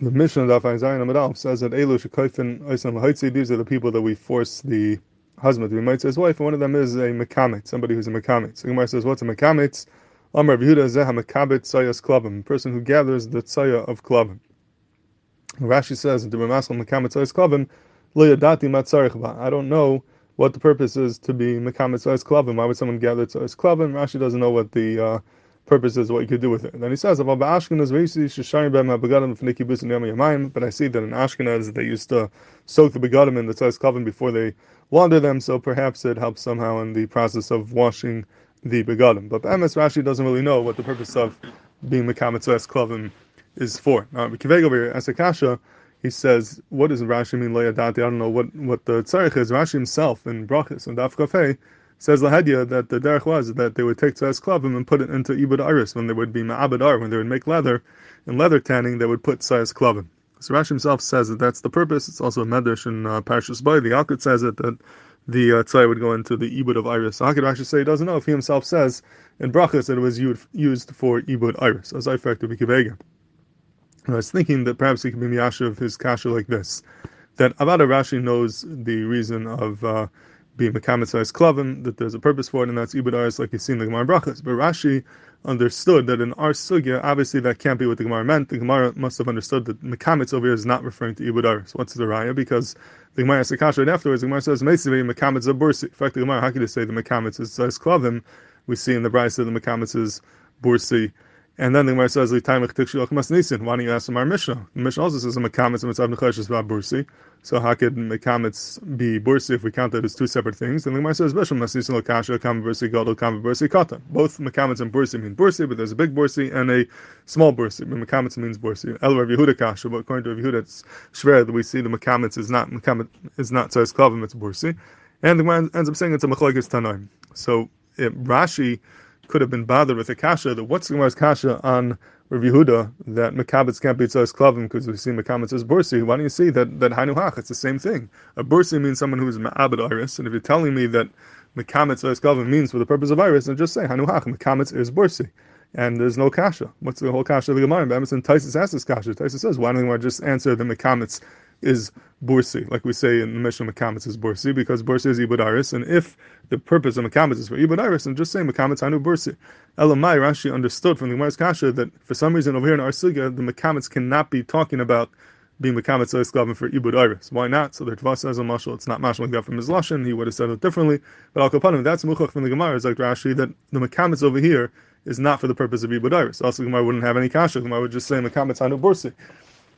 The Mishnah of Zayin Amadal says that Elu Shekoifin Oisam Haitzi, these are the people that we force the husband to be mitzvah his wife, and one of them is a mekamet, somebody who's a mekamet. So Gemara says, what's a mekamet? Amar Yehuda Zeha Mekabet Tzayas Klavim, person who gathers the tzaya of Klavim. Rashi says, I don't know what the purpose is to be Mekamet Tzayas Klavim. Why would someone gather Tzayas Klavim? Rashi doesn't know what the uh, purpose is what you could do with it. And then he says, But I see that in Ashkenaz they used to soak the begadim in the tzais kavim before they launder them, so perhaps it helps somehow in the process of washing the begadim. But MS Rashi doesn't really know what the purpose of being mekamet tzais kavim is for. Now, Kiveg over here, Asakasha, he says, what does Rashi mean, Le'adati? I don't know what, what the tzarech is. Rashi himself in Brachis and Daf Says Lahadya that the derech was that they would take tzais klavim and put it into ibud iris when they would be ma'abadar, when they would make leather, in leather tanning, they would put tzais klavim. So Rashi himself says that that's the purpose. It's also a medrash in uh, Parshas Bay. The Yalkut says it that the uh, tzai would go into the ibud of iris. So Yalkut actually say he doesn't know if he himself says in brachas that it was used for ibud iris. As I fact to be kivega. I was thinking that perhaps he could be miyasha of his kasha like this, that Avada Rashi knows the reason of. Uh, be mekamet klavim, that there's a purpose for it, and that's aris, like you see in the Gemara Brachas. But Rashi understood that in our sugya, obviously that can't be what the Gemara meant. The Gemara must have understood that mekametz over here is not referring to aris. What's the raya? Because the Gemara asks the right afterwards. The Gemara says meisivi mekametz bursi. In fact, the Gemara how could you say the mekametz is klavim? We see in the Brisa the mekametz is bursi. And then the Gemara says, "The time of Tikshiloch must be Nisan." Why don't you ask from our Mishnah? The Mishnah also says, Mekamitz Mitzav Nechesh is Bursi. So how could Mekamitz be Bursi if we count that as two separate things? And the Gemara says, Bisham Nasisin Lakasha, Kam Bursi, Gadol, Kam Bursi, Kata. Both Mekamitz and Bursi mean Bursi, but there's a big Bursi and a small Bursi. But means Bursi. El Rav Yehuda Kasha, but according to Rav Yehuda, it's Shver that we see the Mekamitz is not Mekamitz is not Tzar's Klavim, it's Bursi. And the Gemara ends up saying it's a Machlokes Tanaim. So it, Rashi could have been bothered with a kasha that what's the Gemara's kasha on Rav Yehuda that Mekabitz can't be tzos klavim because we see Mekabitz as bursi. Why don't you see that that hanuhach? It's the same thing. A bursi means someone who is ma'abed iris, and if you're telling me that Mekabitz tzos klavim means for the purpose of iris, then just say hanuhach Mekabitz is bursi. And there's no kasha. What's the whole kasha of the Gemara? Emerson Taisus asks this kasha. Taisus says, why don't you just answer the Mekamitz is bursi, like we say in the Mishnah Mekamitz is bursi, because bursi is ibudaris, and if the purpose of Mekamitz is for ibudaris, then just say Mekamitz anu bursi. Elamai Rashi understood from the Gemara's kasha that for some reason over here in our the Mekamitz cannot be talking about being Mekamitz Oisklavim for Ibud Iris. Why not? So the Tva says a mashal, it's not mashal like that from his Lashon, he would have said it differently. But Al Kapanim, that's Muchach from the Gemara, is like Rashi, that the Mekamitz over here is not for the purpose of Ibud Iris. Also, Gemara wouldn't have any kasha, Gemara would just say Mekamitz anu bursi.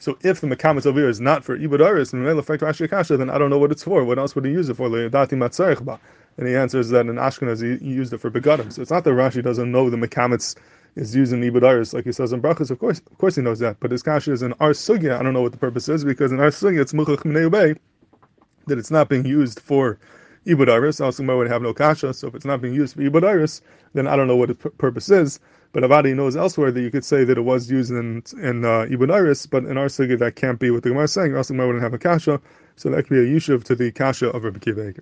So if the mekamitz over is not for ibud aris and effect Rashi Kasha, then I don't know what it's for. What else would he use it for? And he answers that in Ashkenaz he, used it for begadim. So it's not that Rashi doesn't know the mekamitz is using ibud aris like he says in brachas. Of course, of course he knows that. But his kasha is in our sugya. I don't know what the purpose is because in our sugya it's muchach minei that it's not being used for ibud aris. Also, would have no kasha. So if it's not being used for ibud aris, then I don't know what its purpose is. But Avadi knows elsewhere that you could say that it was used in in uh, Iris, but in our sugya that can't be what the Gemara is saying. Also, wouldn't have a kasha, so that could be a yishuv to the kasha of Rabbi Kiva